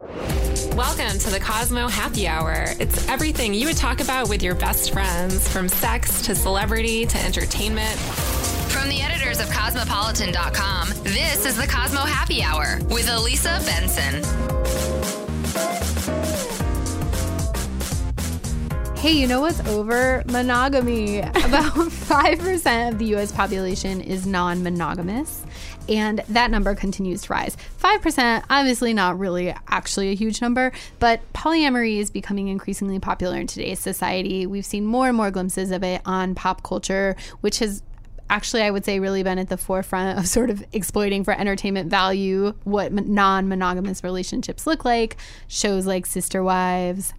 Welcome to the Cosmo Happy Hour. It's everything you would talk about with your best friends, from sex to celebrity to entertainment. From the editors of Cosmopolitan.com, this is the Cosmo Happy Hour with Elisa Benson. Hey, you know what's over monogamy? About 5% of the US population is non monogamous, and that number continues to rise. 5%, obviously not really actually a huge number, but polyamory is becoming increasingly popular in today's society. We've seen more and more glimpses of it on pop culture, which has actually, I would say, really been at the forefront of sort of exploiting for entertainment value what non monogamous relationships look like. Shows like Sister Wives,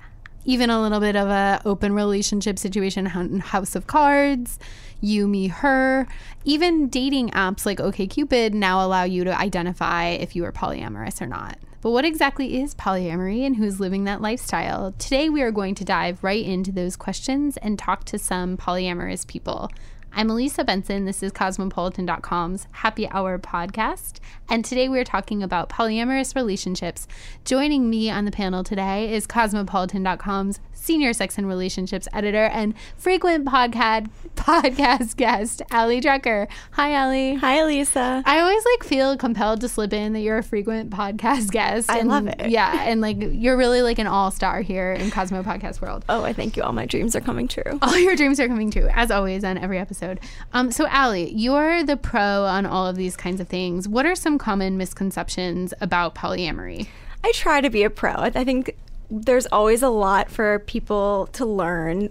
even a little bit of a open relationship situation House of Cards, You, Me, Her. Even dating apps like OkCupid now allow you to identify if you are polyamorous or not. But what exactly is polyamory and who's living that lifestyle? Today we are going to dive right into those questions and talk to some polyamorous people. I'm Elisa Benson. This is Cosmopolitan.com's Happy Hour podcast. And today we're talking about polyamorous relationships. Joining me on the panel today is Cosmopolitan.com's senior sex and relationships editor and frequent podcast podcast guest, Ali Drucker. Hi, Ali. Hi, Elisa. I always like feel compelled to slip in that you're a frequent podcast guest. I and, love it. Yeah, and like you're really like an all star here in Cosmo Podcast World. Oh, I thank you. All my dreams are coming true. All your dreams are coming true, as always on every episode. Um, so, Ali, you're the pro on all of these kinds of things. What are some common misconceptions about polyamory? I try to be a pro. I think there's always a lot for people to learn.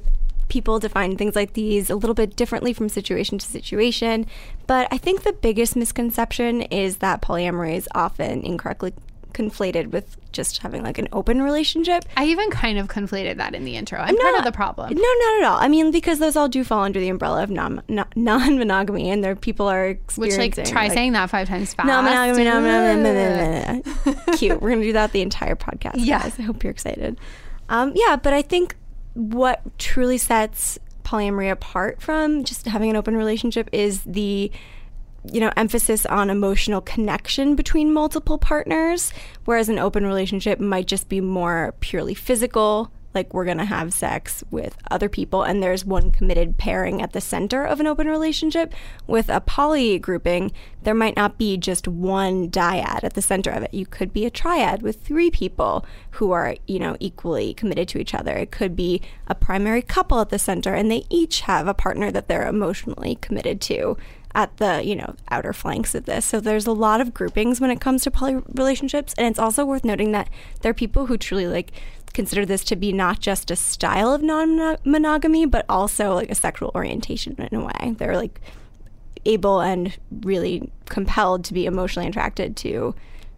People define things like these a little bit differently from situation to situation. But I think the biggest misconception is that polyamory is often incorrectly conflated with just having like an open relationship. I even kind of conflated that in the intro. I'm part of the problem. No, not at all. I mean, because those all do fall under the umbrella of non non monogamy, and there people are Which, like, experiencing. try saying that five times fast. non monogamy, non monogamy. Cute. We're gonna do that the entire podcast. Yeah. I hope you're excited. Um, yeah, but I think what truly sets polyamory apart from just having an open relationship is the you know emphasis on emotional connection between multiple partners whereas an open relationship might just be more purely physical like we're going to have sex with other people and there's one committed pairing at the center of an open relationship with a poly grouping there might not be just one dyad at the center of it. You could be a triad with three people who are you know equally committed to each other. It could be a primary couple at the center and they each have a partner that they're emotionally committed to at the you know outer flanks of this. So there's a lot of groupings when it comes to poly relationships and it's also worth noting that there are people who truly like consider this to be not just a style of non-monogamy but also like a sexual orientation in a way. They're like able and really compelled to be emotionally attracted to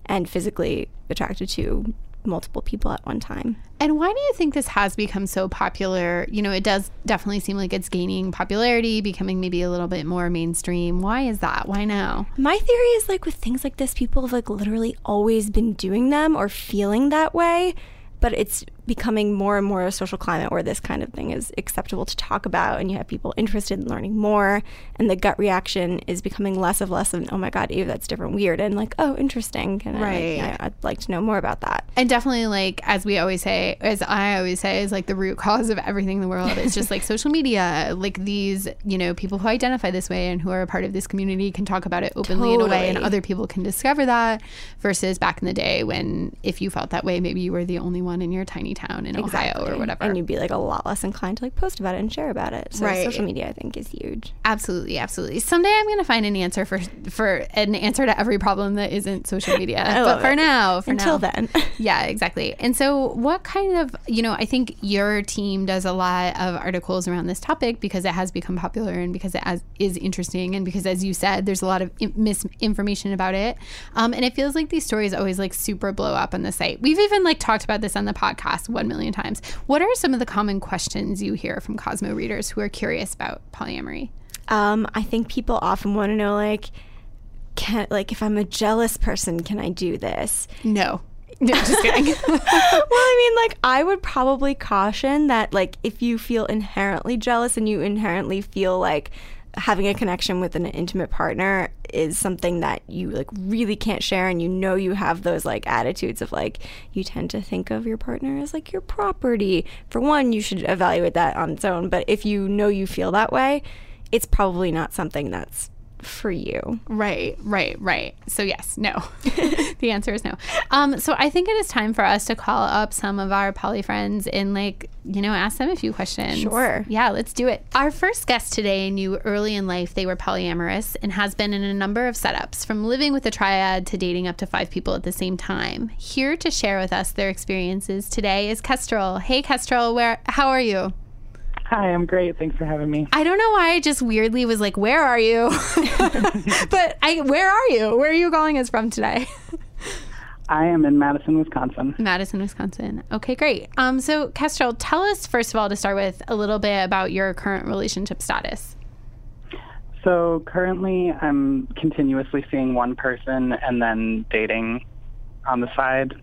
and physically attracted to multiple people at one time. And why do you think this has become so popular? You know, it does definitely seem like it's gaining popularity, becoming maybe a little bit more mainstream. Why is that? Why now? My theory is like with things like this, people have like literally always been doing them or feeling that way, but it's becoming more and more a social climate where this kind of thing is acceptable to talk about and you have people interested in learning more and the gut reaction is becoming less of less of oh my god ew that's different weird and like oh interesting I, Right. yeah, I'd like to know more about that And definitely, like, as we always say, as I always say, is like the root cause of everything in the world is just like social media. Like, these, you know, people who identify this way and who are a part of this community can talk about it openly in a way, and other people can discover that versus back in the day when if you felt that way, maybe you were the only one in your tiny town in Ohio or whatever. And you'd be like a lot less inclined to like post about it and share about it. So Right. social media, I think, is huge. Absolutely, absolutely. Someday I'm going to find an answer for for an answer to every problem that isn't social media. but for it. now, for Until now. then. yeah, exactly. And so, what kind of, you know, I think your team does a lot of articles around this topic because it has become popular and because it has, is interesting and because, as you said, there's a lot of in- misinformation about it. Um, and it feels like these stories always like super blow up on the site. We've even like talked about this on the podcast one million times. What are some of the common questions you hear from Cosmo readers who are curious about polyamory? Um, I think people often want to know like, can like if I'm a jealous person, can I do this? No. No, just kidding. well, I mean, like, I would probably caution that, like, if you feel inherently jealous and you inherently feel like having a connection with an intimate partner is something that you like really can't share and you know you have those like attitudes of like you tend to think of your partner as like your property. For one you should evaluate that on its own but if you know you feel that way it's probably not something that's for you Right, right, right. So yes, no. the answer is no. Um, so I think it is time for us to call up some of our poly friends and like, you know, ask them a few questions. Sure. Yeah, let's do it. Our first guest today knew early in life they were polyamorous and has been in a number of setups, from living with a triad to dating up to five people at the same time. Here to share with us their experiences today is Kestrel. Hey Kestrel, where how are you? Hi, I'm great. Thanks for having me. I don't know why I just weirdly was like, "Where are you?" but I, where are you? Where are you calling us from today? I am in Madison, Wisconsin. Madison, Wisconsin. Okay, great. Um, so Kestrel, tell us first of all to start with a little bit about your current relationship status. So currently, I'm continuously seeing one person and then dating on the side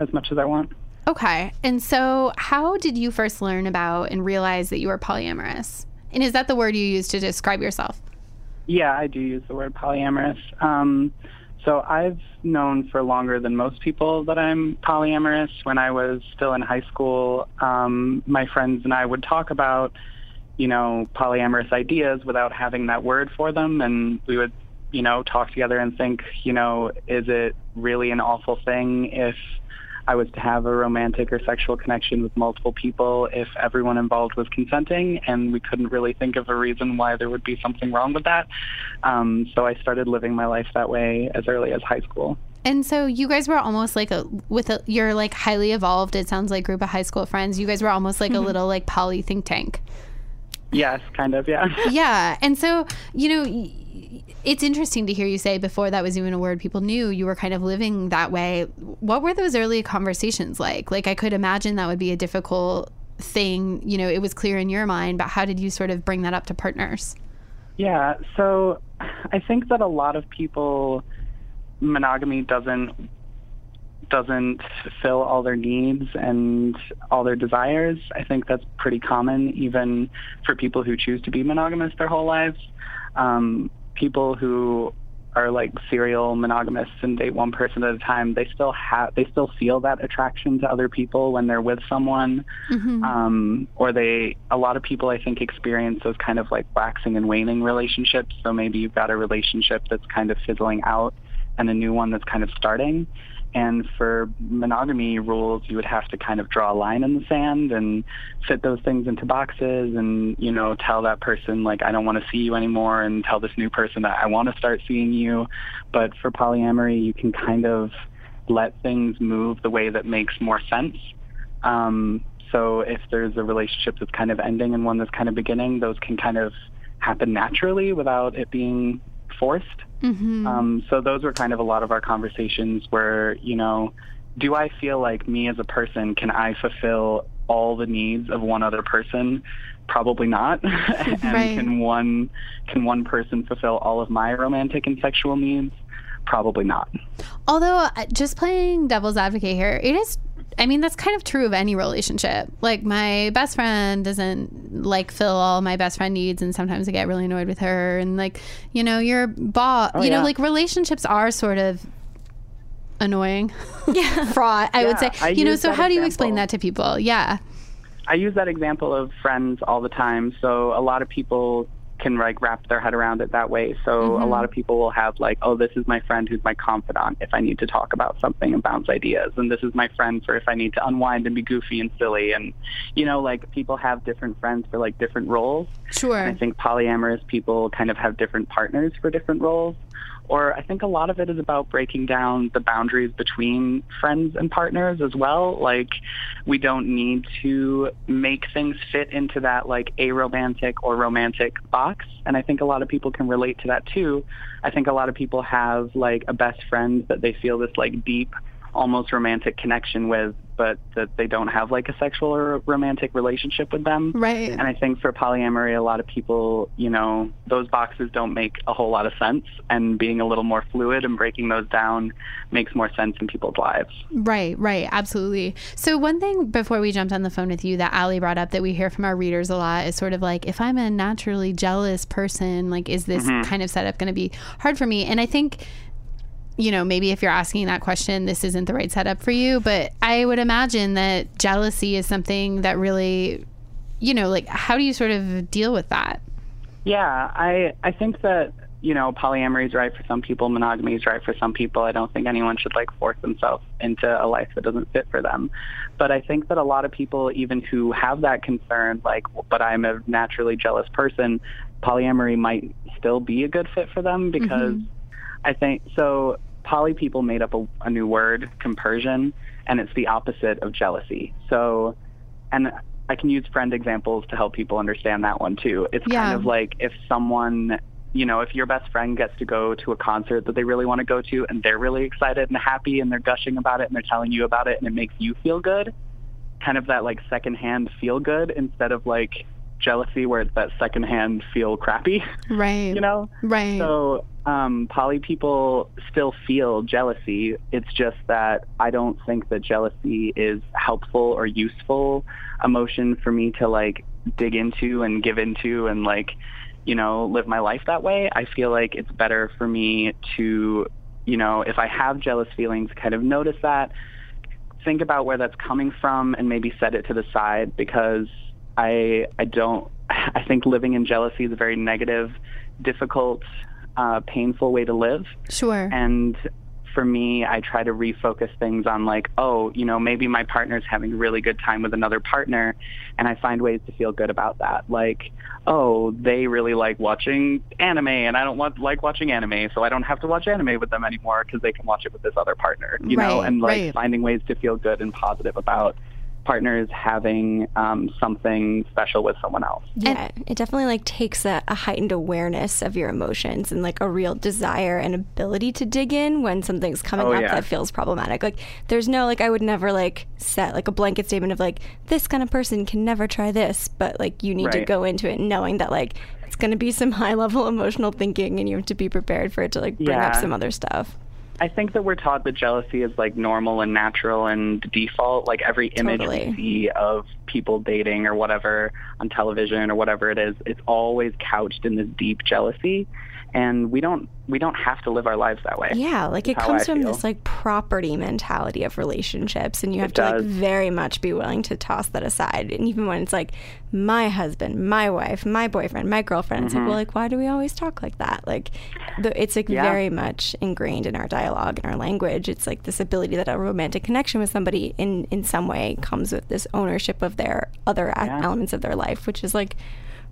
as much as I want. Okay, and so how did you first learn about and realize that you were polyamorous? And is that the word you use to describe yourself? Yeah, I do use the word polyamorous. Um, so I've known for longer than most people that I'm polyamorous. When I was still in high school, um, my friends and I would talk about, you know, polyamorous ideas without having that word for them, and we would, you know, talk together and think, you know, is it really an awful thing if I was to have a romantic or sexual connection with multiple people if everyone involved was consenting, and we couldn't really think of a reason why there would be something wrong with that. Um, so I started living my life that way as early as high school. And so you guys were almost like a with a your like highly evolved. It sounds like group of high school friends. You guys were almost like a little like poly think tank. Yes, kind of, yeah. Yeah. And so, you know, y- it's interesting to hear you say before that was even a word people knew you were kind of living that way. What were those early conversations like? Like, I could imagine that would be a difficult thing. You know, it was clear in your mind, but how did you sort of bring that up to partners? Yeah, so I think that a lot of people monogamy doesn't doesn't fulfill all their needs and all their desires. I think that's pretty common even for people who choose to be monogamous their whole lives. Um, people who are like serial monogamists and date one person at a time, they still have they still feel that attraction to other people when they're with someone. Um, or they a lot of people I think experience those kind of like waxing and waning relationships. So maybe you've got a relationship that's kind of fizzling out and a new one that's kind of starting. And for monogamy rules, you would have to kind of draw a line in the sand and fit those things into boxes and, you know, tell that person, like, I don't want to see you anymore and tell this new person that I want to start seeing you. But for polyamory, you can kind of let things move the way that makes more sense. Um, so if there's a relationship that's kind of ending and one that's kind of beginning, those can kind of happen naturally without it being forced. Um, so those were kind of a lot of our conversations where, you know, do I feel like me as a person, can I fulfill all the needs of one other person? Probably not. and Right. can one can one person fulfill all of my romantic and sexual needs? Probably not. Although, uh, just playing devil's advocate here, it is. I mean, that's kind of true of any relationship. Like, my best friend doesn't like fill all my best friend needs, and sometimes I get really annoyed with her. And like, you know, your boss, oh, you know, like relationships are sort of annoying, yeah, fraught. I would say, Yeah, I you know. So, how do you explain that to people? Yeah, I use that example of friends all the time. So a lot of people can like wrap their head around it that way. So a mm-hmm. lot of people will have like, oh, this is my friend who's my confidant if I need to talk about something and bounce ideas, and this is my friend for if I need to unwind and be goofy and silly, and you know, like people have different friends for like different roles. Sure. I think polyamorous people kind of have different partners for different roles. Or I think a lot of it is about breaking down the boundaries between friends and partners as well. Like, we don't need to make things fit into that like aromantic or romantic box. And I think a lot of people can relate to that too. I think a lot of people have like a best friend that they feel this like deep, almost romantic connection with, but that they don't have like a sexual or romantic relationship with them. Right. And I think for polyamory, a lot of people, you know, those boxes don't make a whole lot of sense. And being a little more fluid and breaking those down makes more sense in people's lives. Right, right, absolutely. So one thing before we jumped on the phone with you that Ali brought up that we hear from our readers a lot is sort of like if I'm a naturally jealous person, like is this mm-hmm. kind of setup going to be hard for me? And I think you know, maybe if you're asking that question, this isn't the right setup for you, but I would imagine that jealousy is something that really you know, like how do you sort of deal with that? Yeah, I I think that you know polyamory is right for some people, monogamy is right for some people. I don't think anyone should like force themselves into a life that doesn't fit for them. But I think that a lot of people, even who have that concern, like, but I'm a naturally jealous person, polyamory might still be a good fit for them because mm-hmm. I think so. Poly people made up a, a new word, compersion, and it's the opposite of jealousy. So, and I can use friend examples to help people understand that one too. It's Yeah. kind of like if someone, you know, if your best friend gets to go to a concert that they really want to go to and they're really excited and happy and they're gushing about it and they're telling you about it and it makes you feel good, kind of that like secondhand feel good instead of like jealousy where it's that secondhand feel crappy, Right. you know? Right. So um, poly people still feel jealousy. It's just that I don't think that jealousy is helpful or useful emotion for me to like dig into and give into and like, you know, live my life that way. I feel like it's better for me to, you know, if I have jealous feelings, kind of notice that, think about where that's coming from and maybe set it to the side because I I don't I think living in jealousy is a very negative, difficult, uh, painful way to live. sure. And for me, I try to refocus things on like, oh, you know, maybe my partner's having a really good time with another partner, and I find ways to feel good about that. Like, oh, they really like watching anime, and I don't want like watching anime, so I don't have to watch anime with them anymore because they can watch it with this other partner, you know, and like right. finding ways to feel good and positive about partners having um, something special with someone else. Yeah, it definitely like takes a, a heightened awareness of your emotions and like a real desire and ability to dig in when something's coming Oh, up yeah. that feels problematic. Like there's no like I would never like set like a blanket statement of like this kind of person can never try this, but like you need to go into it knowing that like it's going to be some high level emotional thinking and you have to be prepared for it to like bring up some other stuff. I think that we're taught that jealousy is like normal and natural and default. Like every image Totally. we see of people dating or whatever on television or whatever it is, it's always couched in this deep jealousy. And we don't we don't have to live our lives that way. Yeah, like it comes I from feel. this like property mentality of relationships, and you have It to like very much be willing to toss that aside. And even when it's like my husband, my wife, my boyfriend, my girlfriend, it's like, well, like why do we always talk like that? Like, the, it's like Mm-hmm. Yeah. very much ingrained in our dialogue and our language. It's like this ability that a romantic connection with somebody in in some way comes with this ownership of their other Yeah. elements of their life, which is like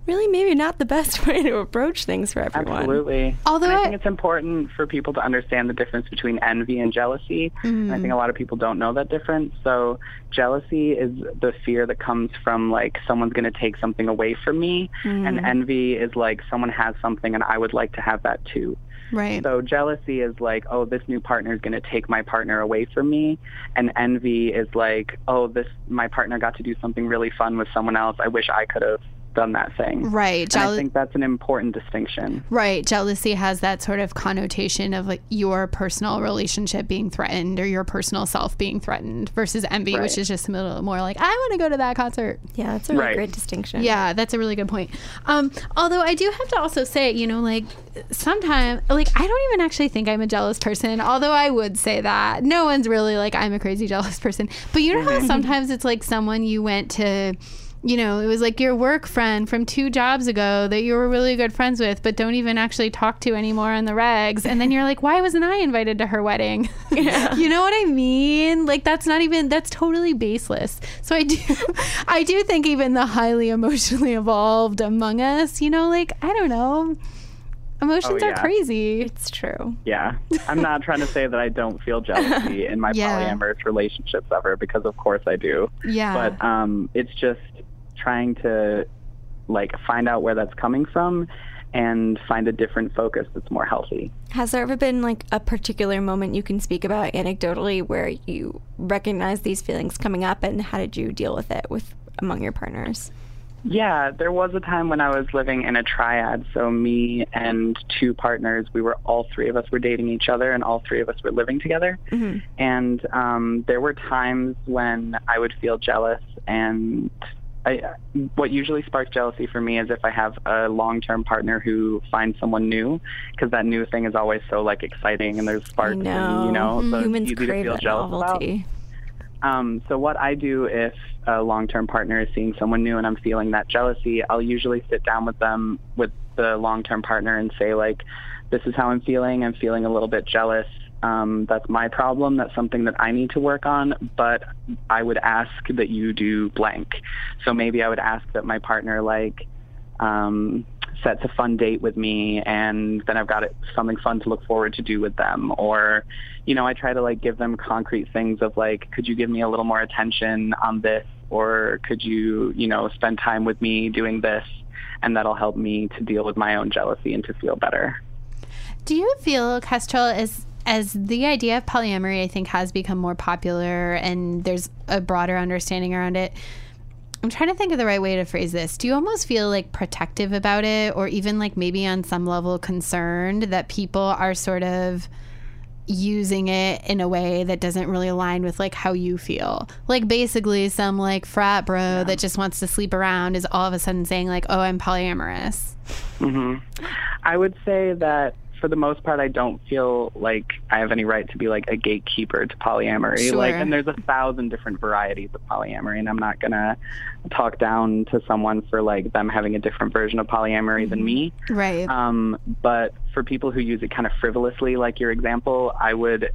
really maybe not the best way to approach things for everyone. Absolutely. Although And I I- think it's important for people to understand the difference between envy and jealousy. And I think a lot of people don't know that difference. So jealousy is the fear that comes from like someone's going to take something away from me, and mm. envy is like someone has something and I would like to have that too. right. So jealousy is like, oh, this new partner is going to take my partner away from me, and envy is like, oh, this my partner got to do something really fun with someone else. I wish I could have done that thing. Right. And Jeal- I think that's an important distinction. Right. Jealousy has that sort of connotation of like your personal relationship being threatened or your personal self being threatened versus envy, which is just a little more like, I want to go to that concert. Yeah, that's a really Right. great distinction. Yeah, that's a really good point. Um, although I do have to also say, you know, like sometimes, like I don't even actually think I'm a jealous person. Although I would say that no one's really like I'm a crazy jealous person. But you know how sometimes it's like someone you went to you know, it was like your work friend from two jobs ago that you were really good friends with, but don't even actually talk to anymore on the regs. And then you're like, why wasn't I invited to her wedding? you know what I mean? Like that's not even that's totally baseless. So I do I do think even the highly emotionally evolved among us, you know, like I don't know. Emotions Oh, are crazy. It's true. Yeah. I'm not trying to say that I don't feel jealousy in my Yeah. polyamorous relationships ever because of course I do. Yeah. But um it's just trying to like find out where that's coming from and find a different focus that's more healthy. Has there ever been like a particular moment you can speak about anecdotally where you recognize these feelings coming up and how did you deal with it with among your partners? Yeah, there was a time when I was living in a triad. So me and two partners, we were all three of us were dating each other, and all three of us were living together. And um, there were times when I would feel jealous, and I, what usually sparks jealousy for me is if I have a long-term partner who finds someone new, because that new thing is always so like exciting, and there's sparks, and you know, so humans it's easy to crave feel that jealous about. novelty. Um, so what I do if a long-term partner is seeing someone new and I'm feeling that jealousy, I'll usually sit down with them with the long-term partner and say like, this is how I'm feeling. I'm feeling a little bit jealous. Um, that's my problem. That's something that I need to work on. But I would ask that you do blank. So maybe I would ask that my partner like um, sets a fun date with me and then I've got something fun to look forward to do with them. Or, you know, I try to like give them concrete things of like, could you give me a little more attention on this? Or could you, you know, spend time with me doing this? And that'll help me to deal with my own jealousy and to feel better. Do you feel, Kestrel, as as the idea of polyamory, I think, has become more popular and there's a broader understanding around it? I'm trying to think of the right way to phrase this. Do you almost feel like protective about it, or even like maybe on some level concerned that people are sort of using it in a way that doesn't really align with like how you feel? Like basically, some like frat bro that just wants to sleep around is all of a sudden saying like, "Oh, I'm polyamorous." hmm I would say that for the most part, I don't feel like I have any right to be like a gatekeeper to polyamory. Like, and there's a thousand different varieties of polyamory, and I'm not gonna talk down to someone for like them having a different version of polyamory than me. Right. Um, but for people who use it kind of frivolously, like your example, I would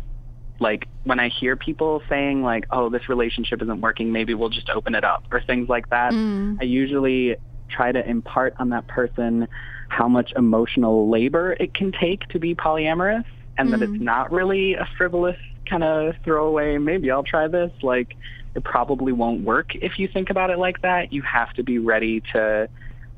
like when I hear people saying like, "Oh, this relationship isn't working. Maybe we'll just open it up," or things like that. I usually try to impart on that person how much emotional labor it can take to be polyamorous, and that it's not really a frivolous kind of throwaway. Maybe I'll try this. Like, it probably won't work if you think about it like that. You have to be ready to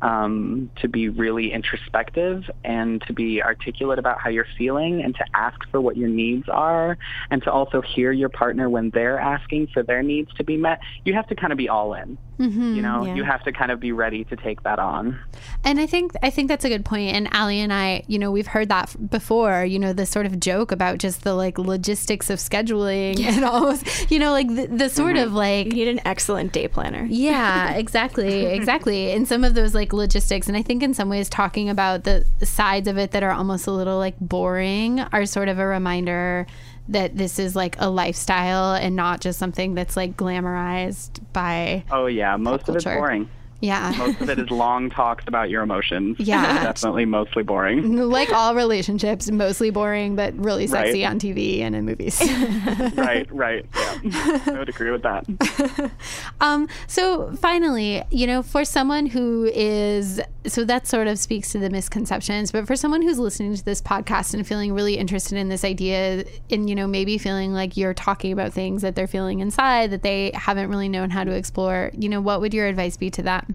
um, to be really introspective and to be articulate about how you're feeling and to ask for what your needs are and to also hear your partner when they're asking for their needs to be met. You have to kind of be all in. Mm-hmm. You know, Yeah. you have to kind of be ready to take that on. And I think I think that's a good point. And Ali and I, you know, we've heard that before. You know, the sort of joke about just the like logistics of scheduling and almost, you know, like the, the sort mm-hmm. of like You need an excellent day planner. yeah, exactly, exactly. And some of those like logistics, and I think in some ways talking about the sides of it that are almost a little like boring are sort of a reminder that this is like a lifestyle and not just something that's like glamorized by Oh yeah, most of it's boring. Yeah. Most of it is long talks about your emotions. Yeah. Definitely mostly boring. like all relationships, mostly boring, but really sexy Right. on TV and in movies. right, right. Yeah. I would agree with that. um, so finally, you know, for someone who is, so that sort of speaks to the misconceptions, but for someone who's listening to this podcast and feeling really interested in this idea and, you know, maybe feeling like you're talking about things that they're feeling inside that they haven't really known how to explore, you know, what would your advice be to them?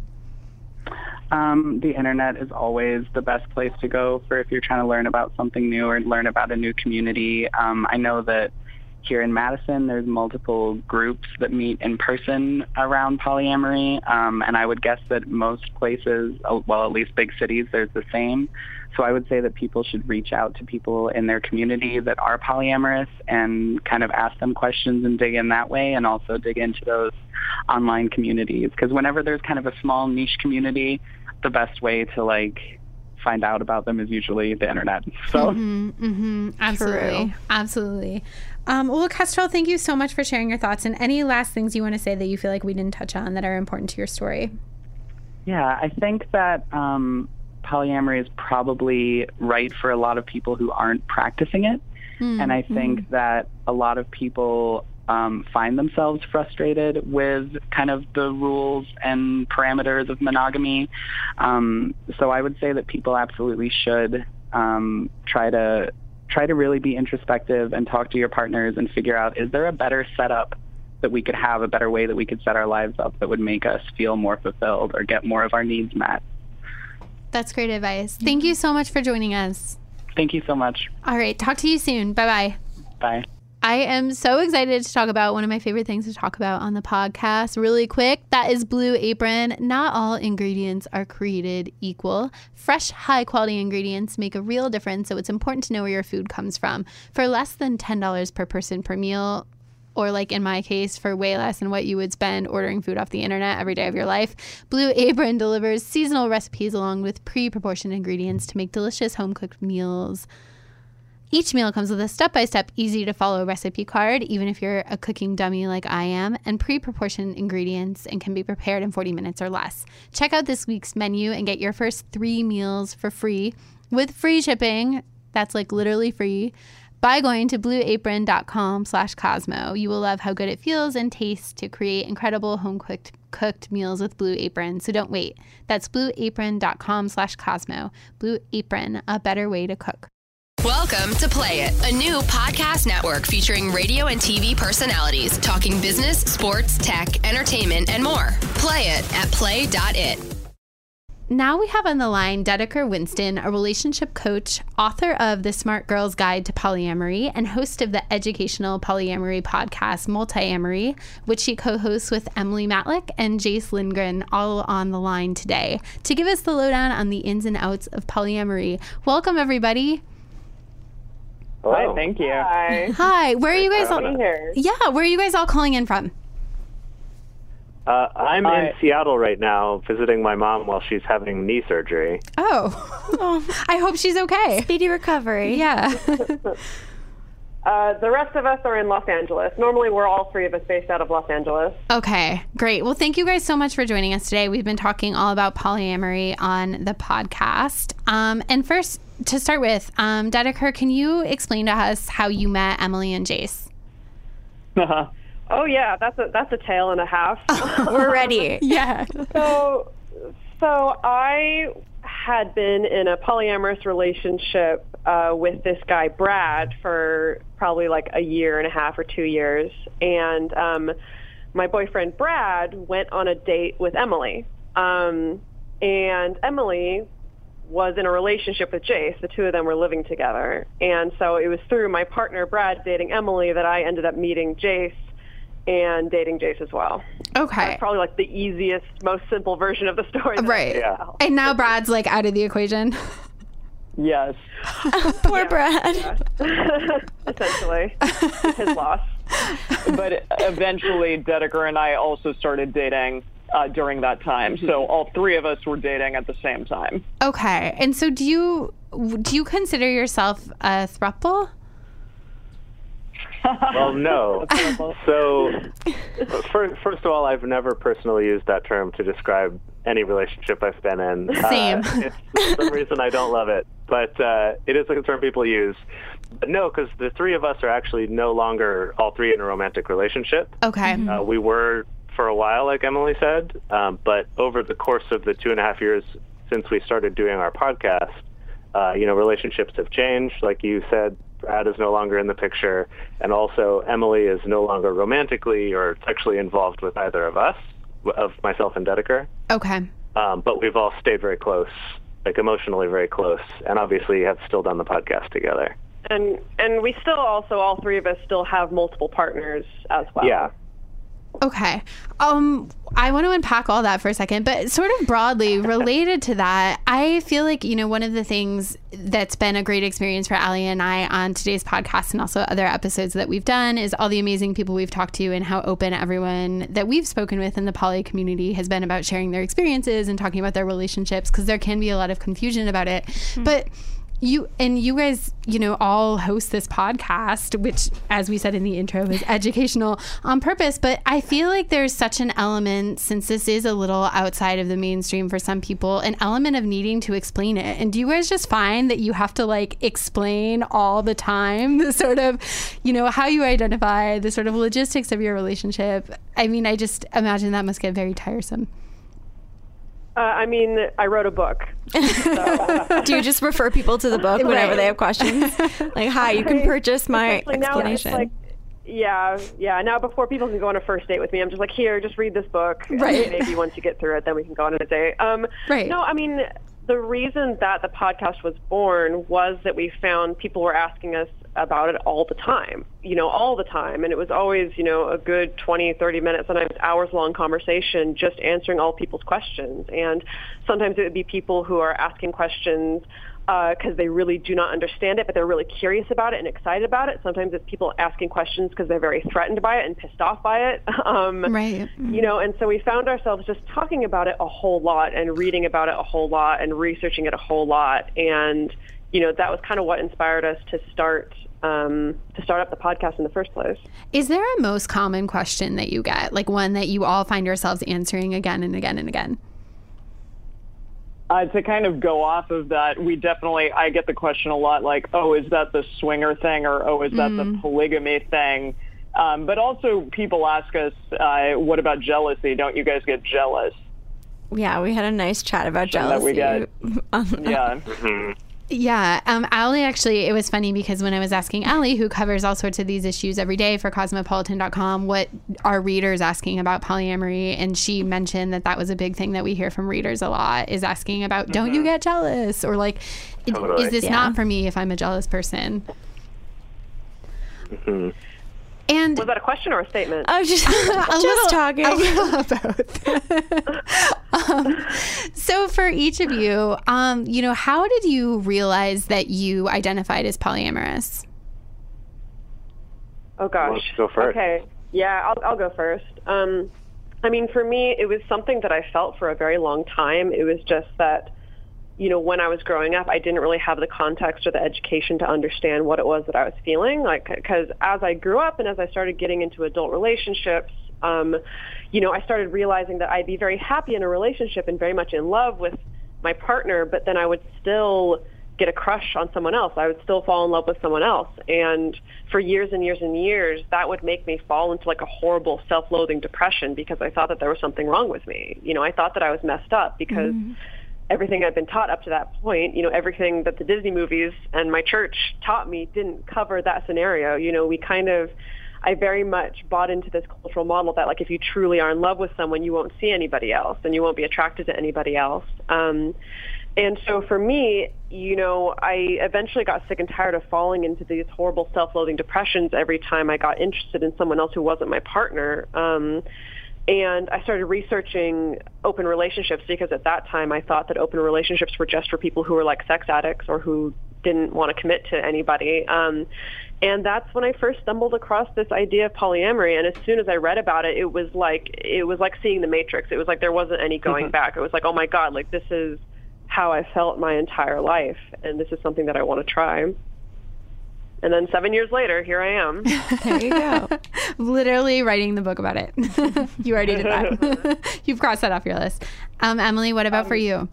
Um, the internet is always the best place to go for if you're trying to learn about something new or learn about a new community. Um, I know that here in Madison, there's multiple groups that meet in person around polyamory, um, and I would guess that most places, uh, well, at least big cities, there's the same. So I would say that people should reach out to people in their community that are polyamorous and kind of ask them questions and dig in that way, and also dig into those online communities. Because whenever there's kind of a small niche community, the best way to like find out about them is usually the internet. So Mm-hmm, absolutely, absolutely. Um, well, Kestrel, thank you so much for sharing your thoughts. And any last things you want to say that you feel like we didn't touch on that are important to your story? Yeah, I think that um, polyamory is probably right for a lot of people who aren't practicing it. And I think that a lot of people um, find themselves frustrated with kind of the rules and parameters of monogamy. Um, so I would say that people absolutely should um, try to try to really be introspective and talk to your partners and figure out is there a better setup that we could have, a better way that we could set our lives up that would make us feel more fulfilled or get more of our needs met. That's great advice. Thank you so much for joining us. Thank you so much. All right, talk to you soon. Bye bye bye. I am so excited to talk about one of my favorite things to talk about on the podcast. Really quick, that is Blue Apron. Not all ingredients are created equal. Fresh, high quality ingredients make a real difference, so it's important to know where your food comes from. For less than $10 per person per meal, or like in my case, for way less than what you would spend ordering food off the internet every day of your life, Blue Apron delivers seasonal recipes along with pre proportioned ingredients to make delicious home cooked meals. Each meal comes with a step by step, easy to follow recipe card, even if you're a cooking dummy like I am, and pre proportioned ingredients and can be prepared in 40 minutes or less. Check out this week's menu and get your first three meals for free with free shipping. That's like literally free by going to blueapron.com slash cosmo. You will love how good it feels and tastes to create incredible home cooked cooked meals with blue apron. So don't wait. That's blueapron.com slash cosmo. Blue apron a better way to cook Welcome to Play It, a new podcast network featuring radio and TV personalities talking business, sports, tech, entertainment, and more. Play it at play.it. Now we have on the line Dedeker Winston, a relationship coach, author of The Smart Girl's Guide to Polyamory, and host of the educational polyamory podcast Multiamory, which she co hosts with Emily Matlack and Jase Lindgren, all on the line today to give us the lowdown on the ins and outs of polyamory. Welcome, everybody. Hi, thank you. Hi. Hi, where are you guys all? here? Yeah, where are you guys all calling in from? Uh, I'm Hi. in Seattle right now visiting my mom while she's having knee surgery. Oh, I hope she's okay. Speedy recovery. Yeah. Uh, the rest of us are in Los Angeles. Normally, we're all three of us based out of Los Angeles. Okay, great. Well, thank you guys so much for joining us today. We've been talking all about polyamory on the podcast. Um, and first, to start with, um, Dedeker, can you explain to us how you met Emily and Jase? Oh yeah, that's a that's a tale and a half. We're ready. Yeah. so, so I had been in a polyamorous relationship uh, with this guy Brad for probably like a year and a half or two years, and um, my boyfriend Brad went on a date with Emily, um, and Emily was in a relationship with Jase. The two of them were living together, and so it was through my partner Brad dating Emily that I ended up meeting Jase and dating Jase as well. Okay. That's probably like the easiest, most simple version of the story. Right. Yeah. And now Brad's like out of the equation. Yes. Poor Brad. Essentially, his loss. but eventually Dedeker and I also started dating uh, during that time. So all three of us were dating at the same time. Okay. And so do you do you consider yourself a thruple? Well, no. so, first, first of all, I've never personally used that term to describe any relationship I've been in. Same. Uh, it's, for some reason, I don't love it, but uh, it is a term people use. But no, because the three of us are actually no longer all three in a romantic relationship. Okay. Uh, we were for a while, like Emily said, um, but over the course of the two and a half years since we started doing our podcast, uh, you know, relationships have changed. Like you said, Brad is no longer in the picture, and also Emily is no longer romantically or sexually involved with either of us, of myself and Dedeker. Okay. Um, but we've all stayed very close, like emotionally very close, and obviously have still done the podcast together. And and we still also all three of us still have multiple partners as well. Yeah. Okay. Um, I want to unpack all that for a second, but sort of broadly related to that, I feel like, you know, one of the things that's been a great experience for Ali and I on today's podcast and also other episodes that we've done is all the amazing people we've talked to and how open everyone that we've spoken with in the poly community has been about sharing their experiences and talking about their relationships because there can be a lot of confusion about it. Mm-hmm. But you and you guys, you know, all host this podcast, which, as we said in the intro, is educational on purpose. But I feel like there's such an element, since this is a little outside of the mainstream for some people, an element of needing to explain it. And do you guys just find that you have to like explain all the time the sort of, you know, how you identify, the sort of logistics of your relationship? I mean, I just imagine that must get very tiresome. Uh, I mean, I wrote a book. So. Do you just refer people to the book whenever right. they have questions? Like, hi, you can purchase my explanation. Like, yeah, yeah. Now, before people can go on a first date with me, I'm just like, here, just read this book. Right. maybe once you get through it, then we can go on a date. Um, right. No, I mean, the reason that the podcast was born was that we found people were asking us about it all the time, you know, all the time. And it was always, you know, a good 20, 30 minutes, sometimes hours long conversation just answering all people's questions. And sometimes it would be people who are asking questions because uh, they really do not understand it, but they're really curious about it and excited about it. Sometimes it's people asking questions because they're very threatened by it and pissed off by it. Um, right. You know, and so we found ourselves just talking about it a whole lot and reading about it a whole lot and researching it a whole lot. And, you know, that was kind of what inspired us to start um, to start up the podcast in the first place. Is there a most common question that you get, like one that you all find yourselves answering again and again and again? Uh, to kind of go off of that, we definitely, I get the question a lot like, oh, is that the swinger thing or oh, is that mm. the polygamy thing? Um, but also people ask us, uh, what about jealousy? Don't you guys get jealous? Yeah, we had a nice chat about jealousy. That we get. yeah. Mm-hmm. Yeah, um, Ali actually, it was funny because when I was asking Ali, who covers all sorts of these issues every day for Cosmopolitan.com, what are readers asking about polyamory, and she mentioned that that was a big thing that we hear from readers a lot is asking about, mm-hmm. don't you mm-hmm. get jealous, or like, totally. is this yeah. not for me if I'm a jealous person? Mm-hmm. And was that a question or a statement? I was just, just little, talking. A little both. um, so, for each of you, um, you know, how did you realize that you identified as polyamorous? Oh gosh. go first. Okay. Yeah, I'll, I'll go first. Um, I mean, for me, it was something that I felt for a very long time. It was just that you know, when I was growing up, I didn't really have the context or the education to understand what it was that I was feeling. Like, because as I grew up and as I started getting into adult relationships, um, you know, I started realizing that I'd be very happy in a relationship and very much in love with my partner, but then I would still get a crush on someone else. I would still fall in love with someone else. And for years and years and years, that would make me fall into like a horrible self-loathing depression because I thought that there was something wrong with me. You know, I thought that I was messed up because mm-hmm everything I've been taught up to that point, you know, everything that the Disney movies and my church taught me didn't cover that scenario. You know, we kind of, I very much bought into this cultural model that like if you truly are in love with someone, you won't see anybody else and you won't be attracted to anybody else. Um, and so for me, you know, I eventually got sick and tired of falling into these horrible self-loathing depressions every time I got interested in someone else who wasn't my partner. Um, and I started researching open relationships because at that time I thought that open relationships were just for people who were like sex addicts or who didn't want to commit to anybody. Um, and that's when I first stumbled across this idea of polyamory. And as soon as I read about it, it was like it was like seeing the Matrix. It was like there wasn't any going mm-hmm. back. It was like, oh my God, like this is how I felt my entire life, and this is something that I want to try. And then seven years later, here I am. there you go. Literally writing the book about it. you already did that. You've crossed that off your list. Um, Emily, what about um, for you?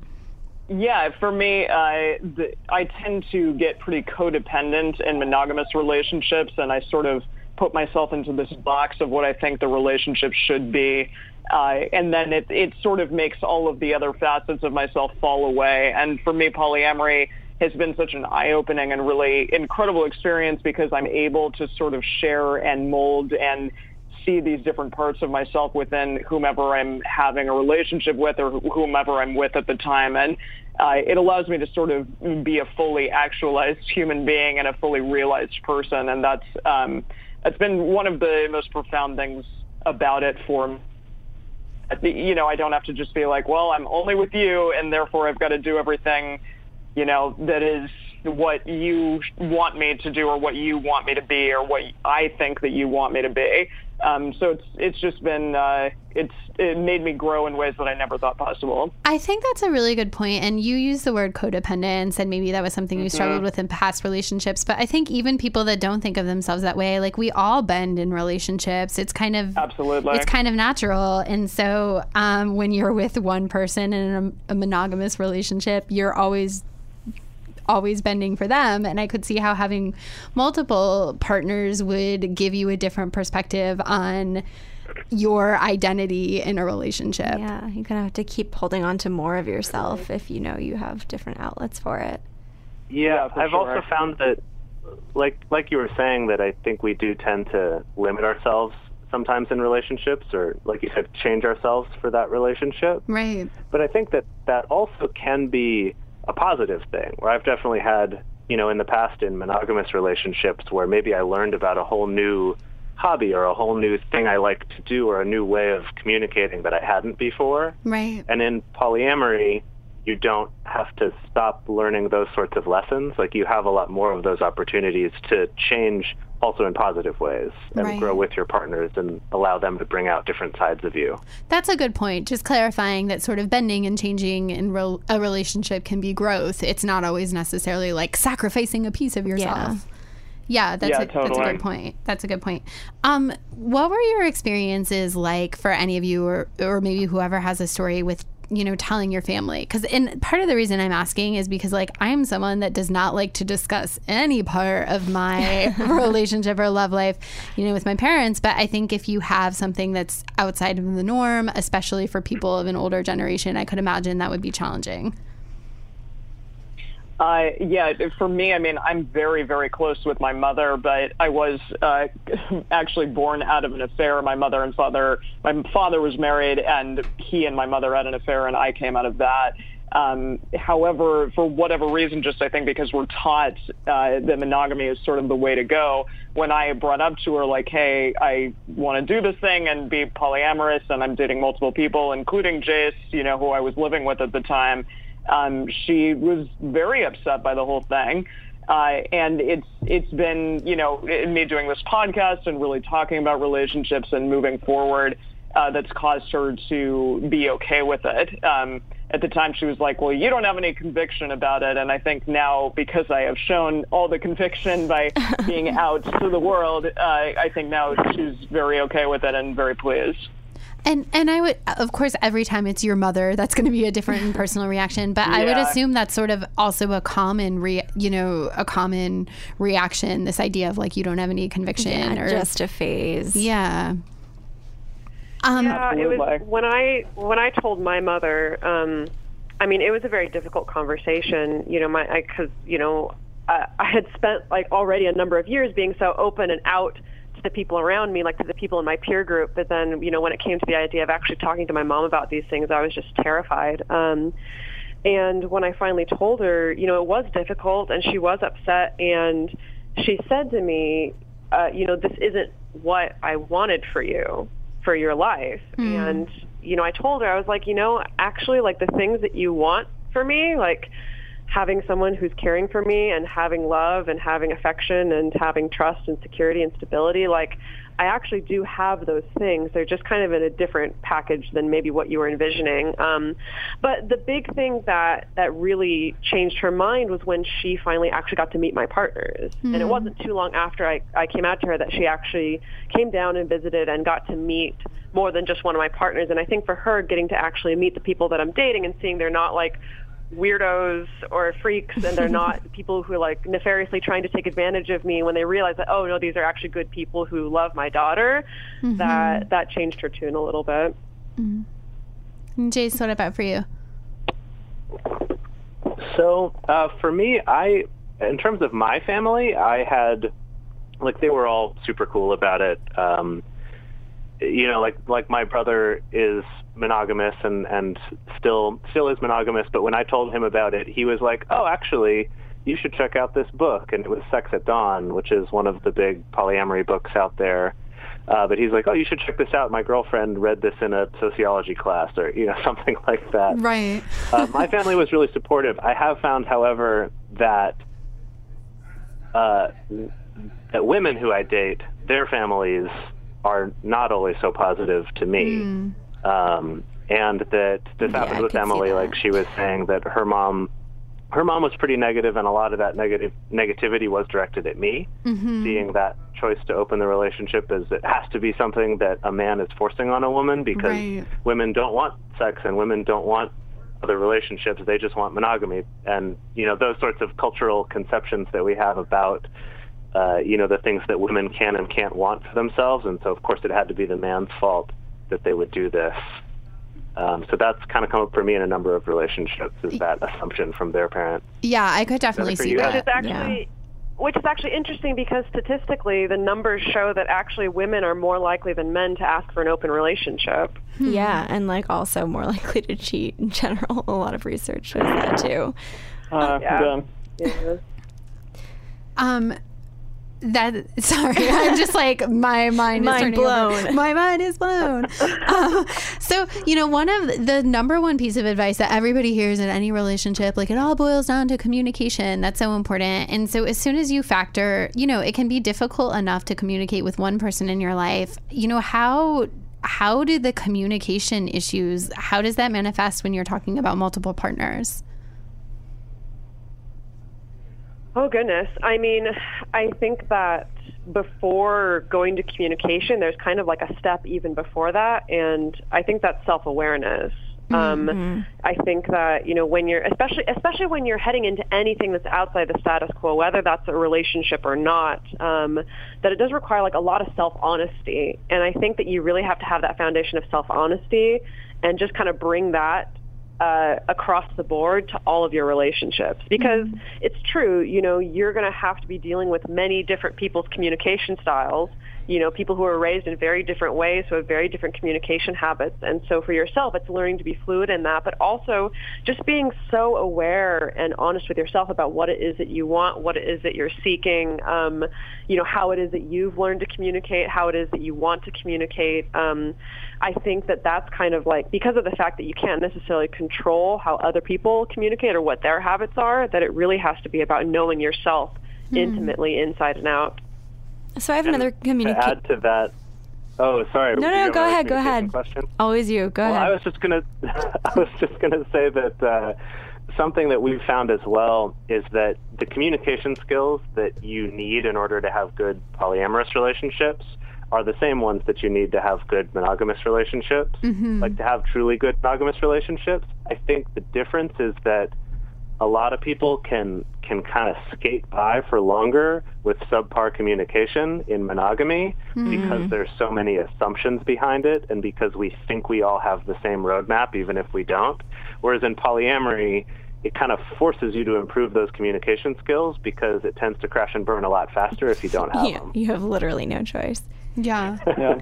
Yeah, for me, I the, I tend to get pretty codependent in monogamous relationships, and I sort of put myself into this box of what I think the relationship should be. Uh, and then it, it sort of makes all of the other facets of myself fall away. And for me, polyamory has been such an eye-opening and really incredible experience because I'm able to sort of share and mold and see these different parts of myself within whomever I'm having a relationship with or whomever I'm with at the time. And uh, it allows me to sort of be a fully actualized human being and a fully realized person. And that's, um, that's been one of the most profound things about it for me you know, I don't have to just be like, well, I'm only with you, and therefore I've got to do everything, you know, that is what you want me to do or what you want me to be or what I think that you want me to be. Um, so it's it's just been uh, it's it made me grow in ways that I never thought possible. I think that's a really good point. And you use the word codependence, and maybe that was something you struggled with in past relationships. But I think even people that don't think of themselves that way, like we all bend in relationships. It's kind of Absolutely. it's kind of natural. And so um, when you're with one person in a, a monogamous relationship, you're always always bending for them and i could see how having multiple partners would give you a different perspective on your identity in a relationship Yeah, you're gonna have to keep holding on to more of yourself if you know you have different outlets for it. Yeah, for I've sure. also found that, like like you were saying, that I think we do tend to limit ourselves sometimes in relationships, or like you said, change ourselves for that relationship. right But I think that that also can be a positive thing. Where I've definitely had, you know, in the past in monogamous relationships, where maybe I learned about a whole new hobby or a whole new thing I like to do or a new way of communicating that I hadn't before. right And in polyamory, you don't have to stop learning those sorts of lessons. Like you have a lot more of those opportunities to change also in positive ways and Right. grow with your partners and allow them to bring out different sides of you. That's a good point. Just clarifying that sort of bending and changing in rel a relationship can be growth. It's not always necessarily like sacrificing a piece of yourself. Yeah, that's, Yeah, a, that's a good point. That's a good point. Um, what were your experiences like for any of you, or or maybe whoever has a story with you know telling your family? Because and part of the reason I'm asking is because like I'm someone that does not like to discuss any part of my relationship or love life, you know, with my parents. But I think if you have something that's outside of the norm, especially for people of an older generation, I could imagine that would be challenging. Uh, yeah, for me, I mean, I'm very, very close with my mother, but I was uh, actually born out of an affair. My mother and father, my father was married, and he and my mother had an affair, and I came out of that. Um, however, for whatever reason, just I think because we're taught uh, that monogamy is sort of the way to go. When I brought up to her, like, hey, I want to do this thing and be polyamorous, and I'm dating multiple people, including Jase, you know, who I was living with at the time um, she was very upset by the whole thing. Uh, and it's it's been you know me doing this podcast and really talking about relationships and moving forward uh, that's caused her to be okay with it. Um, at the time, she was like, "Well, you don't have any conviction about it," and I think now because I have shown all the conviction by being out to the world, uh, I think now she's very okay with it and very pleased. And and I would of course every time it's your mother that's going to be a different personal reaction but I would assume that's sort of also a common re, you know a common reaction this idea of like you don't have any conviction Yeah, or just a phase. yeah um Yeah, it was when I when I told my mother. Um, I mean, it was a very difficult conversation. You know, my because you know I, I had spent like already a number of years being so open and out to the people around me, like to the people in my peer group. But then, you know, when it came to the idea of actually talking to my mom about these things, I was just terrified. Um, and when I finally told her, you know, it was difficult and she was upset. And she said to me, uh, you know, this isn't what I wanted for you, for your life. And, you know, I told her, I was like, you know, actually, like the things that you want for me, like having someone who's caring for me and having love and having affection and having trust and security and stability, like I actually do have those things. They're just kind of in a different package than maybe what you were envisioning. Um, but the big thing that that really changed her mind was when she finally actually got to meet my partners. And it wasn't too long after I, I came out to her that she actually came down and visited and got to meet more than just one of my partners. And I think for her, getting to actually meet the people that I'm dating and seeing they're not like weirdos or freaks and they're not people who are like nefariously trying to take advantage of me when they realize that oh no these are actually good people who love my daughter that that changed her tune a little bit. And Jase what about for you? So uh, for me, I, in terms of my family, I had, like, they were all super cool about it. Um, you know, like like my brother is monogamous and and still still is monogamous. But when I told him about it, he was like, "Oh, actually." You should check out this book, and it was Sex at Dawn, which is one of the big polyamory books out there. Uh, but he's like, oh, you should check this out. My girlfriend read this in a sociology class, or you know, something like that. Right. uh, my family was really supportive. I have found, however, that uh, that women who I date, their families are not always so positive to me. Um, and that this Yeah, happened with Emily, like she was saying that her mom, her mom was pretty negative, and a lot of that negative negativity was directed at me. Mm-hmm. Seeing that choice to open the relationship is it has to be something that a man is forcing on a woman because Right. women don't want sex and women don't want other relationships. They just want monogamy, and you know those sorts of cultural conceptions that we have about uh, you know the things that women can and can't want for themselves. And so, of course, it had to be the man's fault that they would do this. Um, so that's kind of come up for me in a number of relationships is that assumption from their parents. Yeah, I could definitely see you? that. Which is actually which is actually interesting because statistically the numbers show that actually women are more likely than men to ask for an open relationship. Yeah, and like also more likely to cheat in general. A lot of research shows that too. Uh, Yeah. yeah. Yeah. Um, that sorry, I'm just like my mind is Mind turning over. blown. My mind is blown. um, so you know, one of the number one piece of advice that everybody hears in any relationship, like it all boils down to communication. That's so important. And so as soon as you factor, you know, it can be difficult enough to communicate with one person in your life. You know how. How do the communication issues, how does that manifest when you're talking about multiple partners? Oh goodness. I mean, I think that before going to communication, there's kind of like a step even before that, and I think that's self-awareness. Um, I think that you know when you're especially especially when you're heading into anything that's outside the status quo, whether that's a relationship or not, um, that it does require like a lot of self-honesty, and I think that you really have to have that foundation of self-honesty and just kind of bring that uh, across the board to all of your relationships. Because it's true you know you're going to have to be dealing with many different people's communication styles you know people who are raised in very different ways who have very different communication habits. And so for yourself it's learning to be fluid in that but also just being so aware and honest with yourself about what it is that you want what it is that you're seeking um, you know how it is that you've learned to communicate how it is that you want to communicate. Um, I think that that's kind of like because of the fact that you can't necessarily control how other people communicate or what their habits are, that it really has to be about knowing yourself intimately inside and out. So I have another To communication. add to that, oh, sorry. No, no, go ahead, go ahead. Question? Always you. Go Well, I was just gonna, I was just gonna say that uh, something that we've found as well is that the communication skills that you need in order to have good polyamorous relationships are the same ones that you need to have good monogamous relationships. Like to have truly good monogamous relationships. I think the difference is that a lot of people can can kind of skate by for longer with subpar communication in monogamy hmm. because there's so many assumptions behind it and because we think we all have the same roadmap even if we don't. Whereas in polyamory, it kind of forces you to improve those communication skills because it tends to crash and burn a lot faster if you don't have Yeah, them. you have literally no choice. Yeah.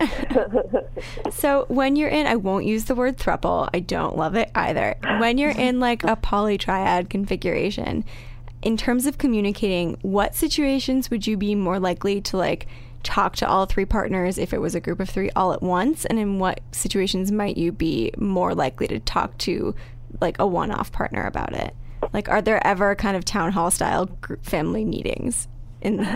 So when you're in, I won't use the word thruple. I don't love it either. When you're in like a polytriad configuration, in terms of communicating, what situations would you be more likely to like talk to all three partners if it was a group of three all at once? And in what situations might you be more likely to talk to like a one-off partner about it? Like, are there ever kind of town hall style group family meetings? In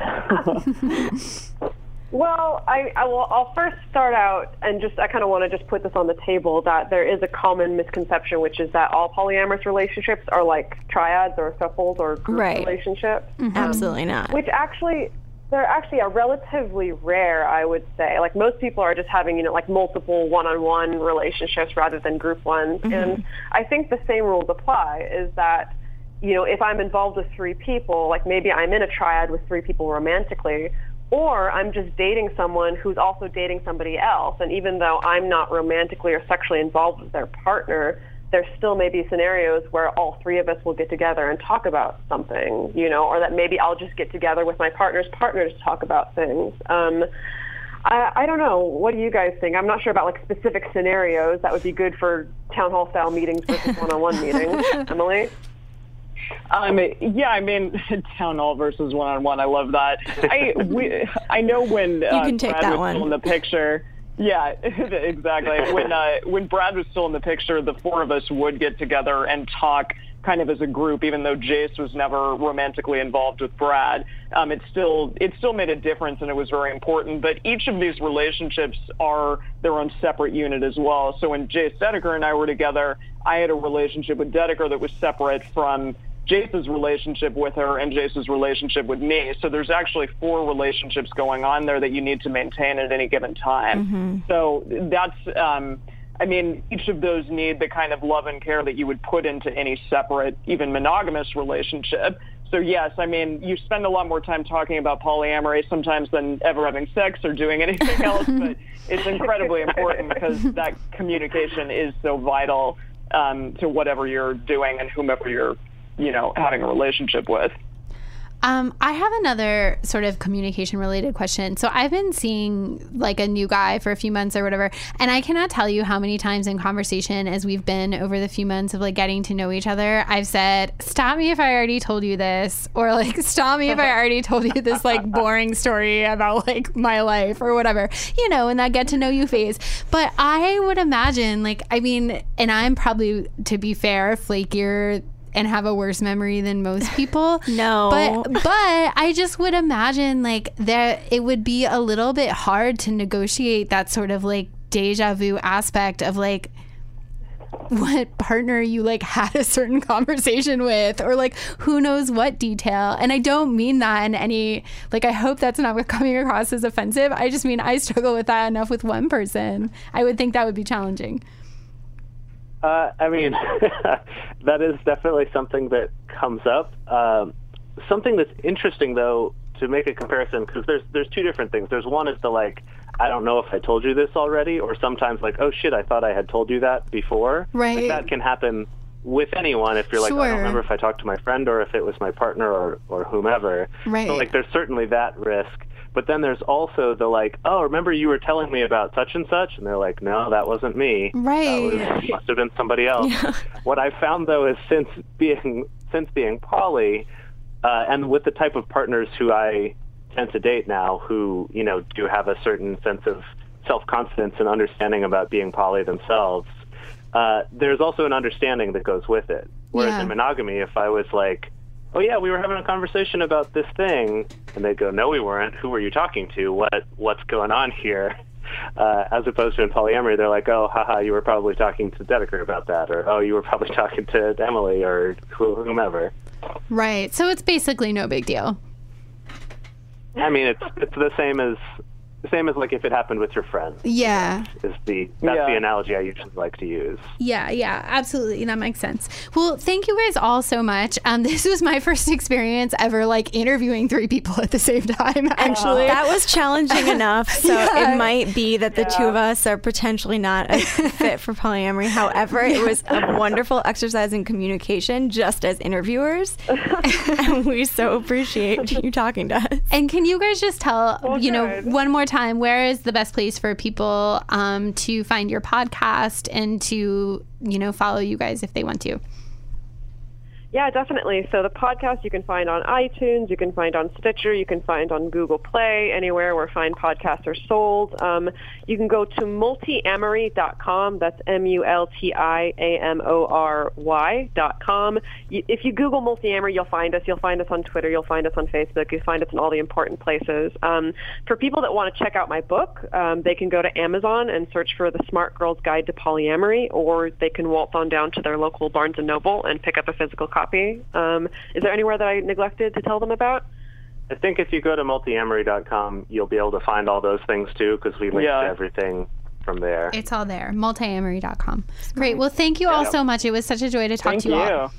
Well, I, I will, I'll first start out and just I kind of want to just put this on the table that there is a common misconception, which is that all polyamorous relationships are like triads or couples or group Right. relationships. Mm-hmm. Um, absolutely not. which actually they're actually a relatively rare i would say like most people are just having you know like multiple one-on-one relationships rather than group ones mm-hmm. and i think the same rules apply is that you know if i'm involved with three people like maybe i'm in a triad with three people romantically or i'm just dating someone who's also dating somebody else and even though i'm not romantically or sexually involved with their partner there still may be scenarios where all three of us will get together and talk about something, you know, or that maybe I'll just get together with my partner's partner to talk about things. Um, I, I don't know. What do you guys think? I'm not sure about like specific scenarios that would be good for town hall style meetings versus one-on-one meetings. Emily? Um, yeah, I mean, town hall versus one on one. I love that. I we, I know when uh, can take Brad that was one. still in the picture. Yeah, exactly. When uh, when Brad was still in the picture, the four of us would get together and talk kind of as a group, even though Jase was never romantically involved with Brad. Um, it still it still made a difference and it was very important. But each of these relationships are their own separate unit as well. So when Jase Dedeker and I were together, I had a relationship with Dedeker that was separate from Jase's relationship with her and Jase's relationship with me. So there's actually four relationships going on there that you need to maintain at any given time. So that's, um, I mean, each of those need the kind of love and care that you would put into any separate, even monogamous relationship. So yes, I mean, you spend a lot more time talking about polyamory sometimes than ever having sex or doing anything else, but it's incredibly important because that communication is so vital um, to whatever you're doing and whomever you're, you know, having a relationship with. Um, I have another sort of communication related question. So I've been seeing like a new guy for a few months or whatever, and I cannot tell you how many times in conversation as we've been over the few months of like getting to know each other, I've said, "Stop me if I already told you this," or like, "Stop me if I already told you this like boring story about like my life or whatever." You know, in that get to know you phase. But I would imagine, like, I mean, and I'm probably, to be fair, flakier and have a worse memory than most people. No. But but I just would imagine like that it would be a little bit hard to negotiate that sort of like deja vu aspect of like what partner you like had a certain conversation with or like who knows what detail and i don't mean that in any like i hope that's not coming across as offensive i just mean i struggle with that enough with one person i would think that would be challenging Uh, I mean, that is definitely something that comes up. Um, something that's interesting, though, to make a comparison, because there's there's two different things. There's one is the like, I don't know if I told you this already, or sometimes like, oh shit, I thought I had told you that before. Right. Like, that can happen with anyone if you're like, I don't remember if I talked to my friend or if it was my partner or or whomever. Right. So like, there's certainly that risk. But then there's also the like, oh, remember you were telling me about such and such, and they're like, no, that wasn't me. Right. That was, must have been somebody else. What I found though is since being since being poly, uh, and with the type of partners who I tend to date now, who you know do have a certain sense of self confidence and understanding about being poly themselves, uh, there's also an understanding that goes with it. Whereas Yeah. in monogamy, if I was like, oh yeah, we were having a conversation about this thing, and they'd go, no, we weren't. Who were you talking to? What what's going on here? Uh, as opposed to in polyamory, they're like, oh, haha, you were probably talking to Dedeker about that, or oh, you were probably talking to Emily or whomever. right so it's basically no big deal I mean, it's it's the same as the same as like if it happened with your friend. yeah Is the that's Yeah. the analogy I usually like to use. Yeah, yeah, absolutely. That makes sense. Well, thank you guys all so much. Um, this was my first experience ever like interviewing three people at the same time, actually. That was challenging enough, so Yeah. it might be that the two of us are potentially not a fit for polyamory. However, it was a wonderful exercise in communication just as interviewers, and we so appreciate you talking to us. and can you guys just tell, Well, you know, good. one more time, where is the best place for people um, to find your podcast and to, you know, follow you guys if they want to? Yeah, definitely. So the podcast you can find on iTunes, you can find on Stitcher, you can find on Google Play, anywhere where fine podcasts are sold. Um, you can go to multiamory.com. That's M-U-L-T-I-A-M-O-R-Y dot com. If you Google multiamory, you'll find us. You'll find us on Twitter. You'll find us on Facebook. You'll find us in all the important places. Um, for people that want to check out my book, um, they can go to Amazon and search for The Smart Girl's Guide to Polyamory, or they can waltz on down to their local Barnes & Noble and pick up a physical copy. Um, is there anywhere that I neglected to tell them about? I think if you go to multiamory.com, you'll be able to find all those things too, because we link Yeah. to everything from there. It's all there, multiamory.com. Great. Well, thank you all so much. It was such a joy to talk Thank to you, you. all.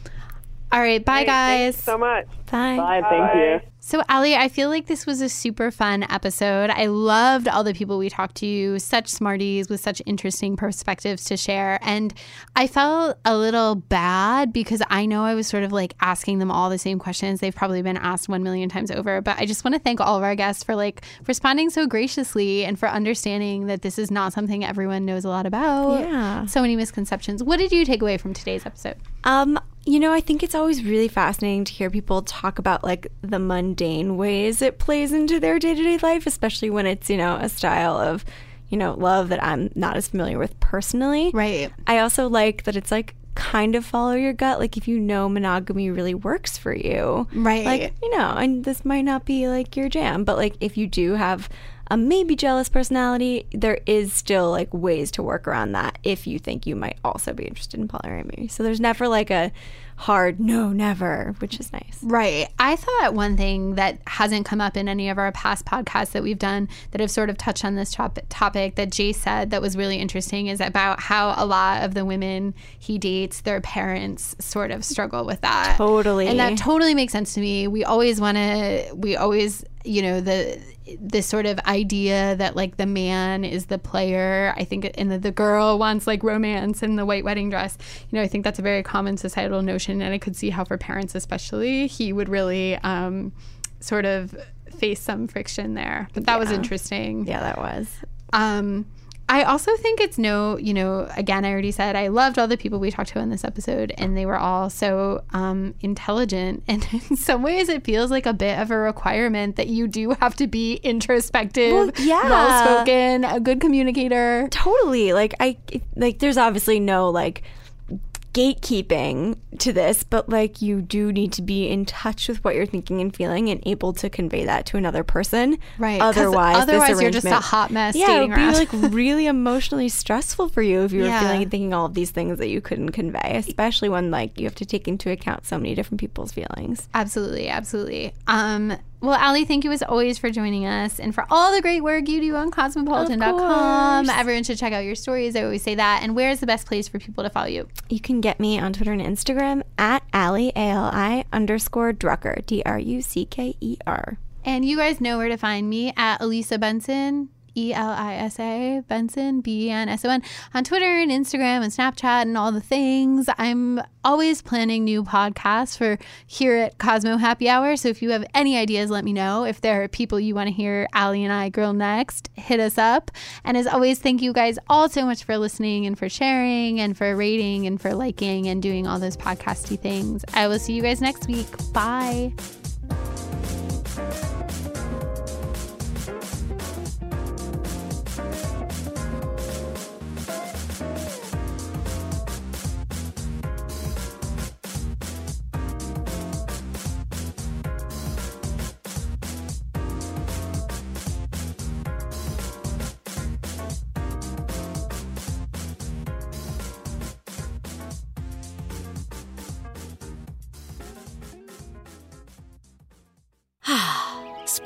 All right. Bye, Great. Thank you guys. so much. Bye. Bye. Thank you. So, Ali, I feel like this was a super fun episode. I loved all the people we talked to, such smarties with such interesting perspectives to share. And I felt a little bad because I know I was sort of like asking them all the same questions. They've probably been asked one million times over. But I just want to thank all of our guests for like responding so graciously and for understanding that this is not something everyone knows a lot about. Yeah. So many misconceptions. What did you take away from today's episode? Um, you know, I think it's always really fascinating to hear people talk about like the mundane ways it plays into their day to day life, especially when it's, you know, a style of, you know, love that I'm not as familiar with personally. Right. I also like that it's like kind of follow your gut. Like if you know monogamy really works for you. Right. Like, you know, and this might not be like your jam, but like if you do have a maybe jealous personality, there is still like ways to work around that if you think you might also be interested in polyamory. So there's never like a hard no, never, which is nice. Right. I thought one thing that hasn't come up in any of our past podcasts that we've done that have sort of touched on this top- topic that Jay said that was really interesting is about how a lot of the women he dates, their parents sort of struggle with that. Totally. And that totally makes sense to me. We always want to, we always, you know, the, this sort of idea that like the man is the player. I think, and the, the girl wants like romance and the white wedding dress. You know, I think that's a very common societal notion, and I could see how for parents especially, he would really um, sort of face some friction there. But that was interesting. Yeah, that was. Um, I also think it's no, you know, again, I already said I loved all the people we talked to in this episode, and they were all so um, intelligent. And in some ways, it feels like a bit of a requirement that you do have to be introspective, Well, yeah. well spoken, a good communicator. Totally. Like I like there's obviously no like gatekeeping to this, but like you do need to be in touch with what you're thinking and feeling and able to convey that to another person. Right. Otherwise, otherwise you're just a hot mess Yeah, it would be like really emotionally stressful for you if you were Yeah. feeling and thinking all of these things that you couldn't convey, especially when like you have to take into account so many different people's feelings. Absolutely, absolutely. Um, well, Ali, thank you as always for joining us and for all the great work you do on cosmopolitan.com. Everyone should check out your stories. I always say that. And where is the best place for people to follow you? You can get me on Twitter and Instagram at Ali A L I underscore Drucker D R U C K E R. And you guys know where to find me at Elisa Benson, E L I S A Benson, B E N S O N, on Twitter and Instagram and Snapchat and all the things. I'm always planning new podcasts for here at Cosmo Happy Hour. So if you have any ideas, let me know. If there are people you want to hear Ali and I grill next, hit us up. And as always, thank you guys all so much for listening and for sharing and for rating and for liking and doing all those podcasty things. I will see you guys next week. Bye.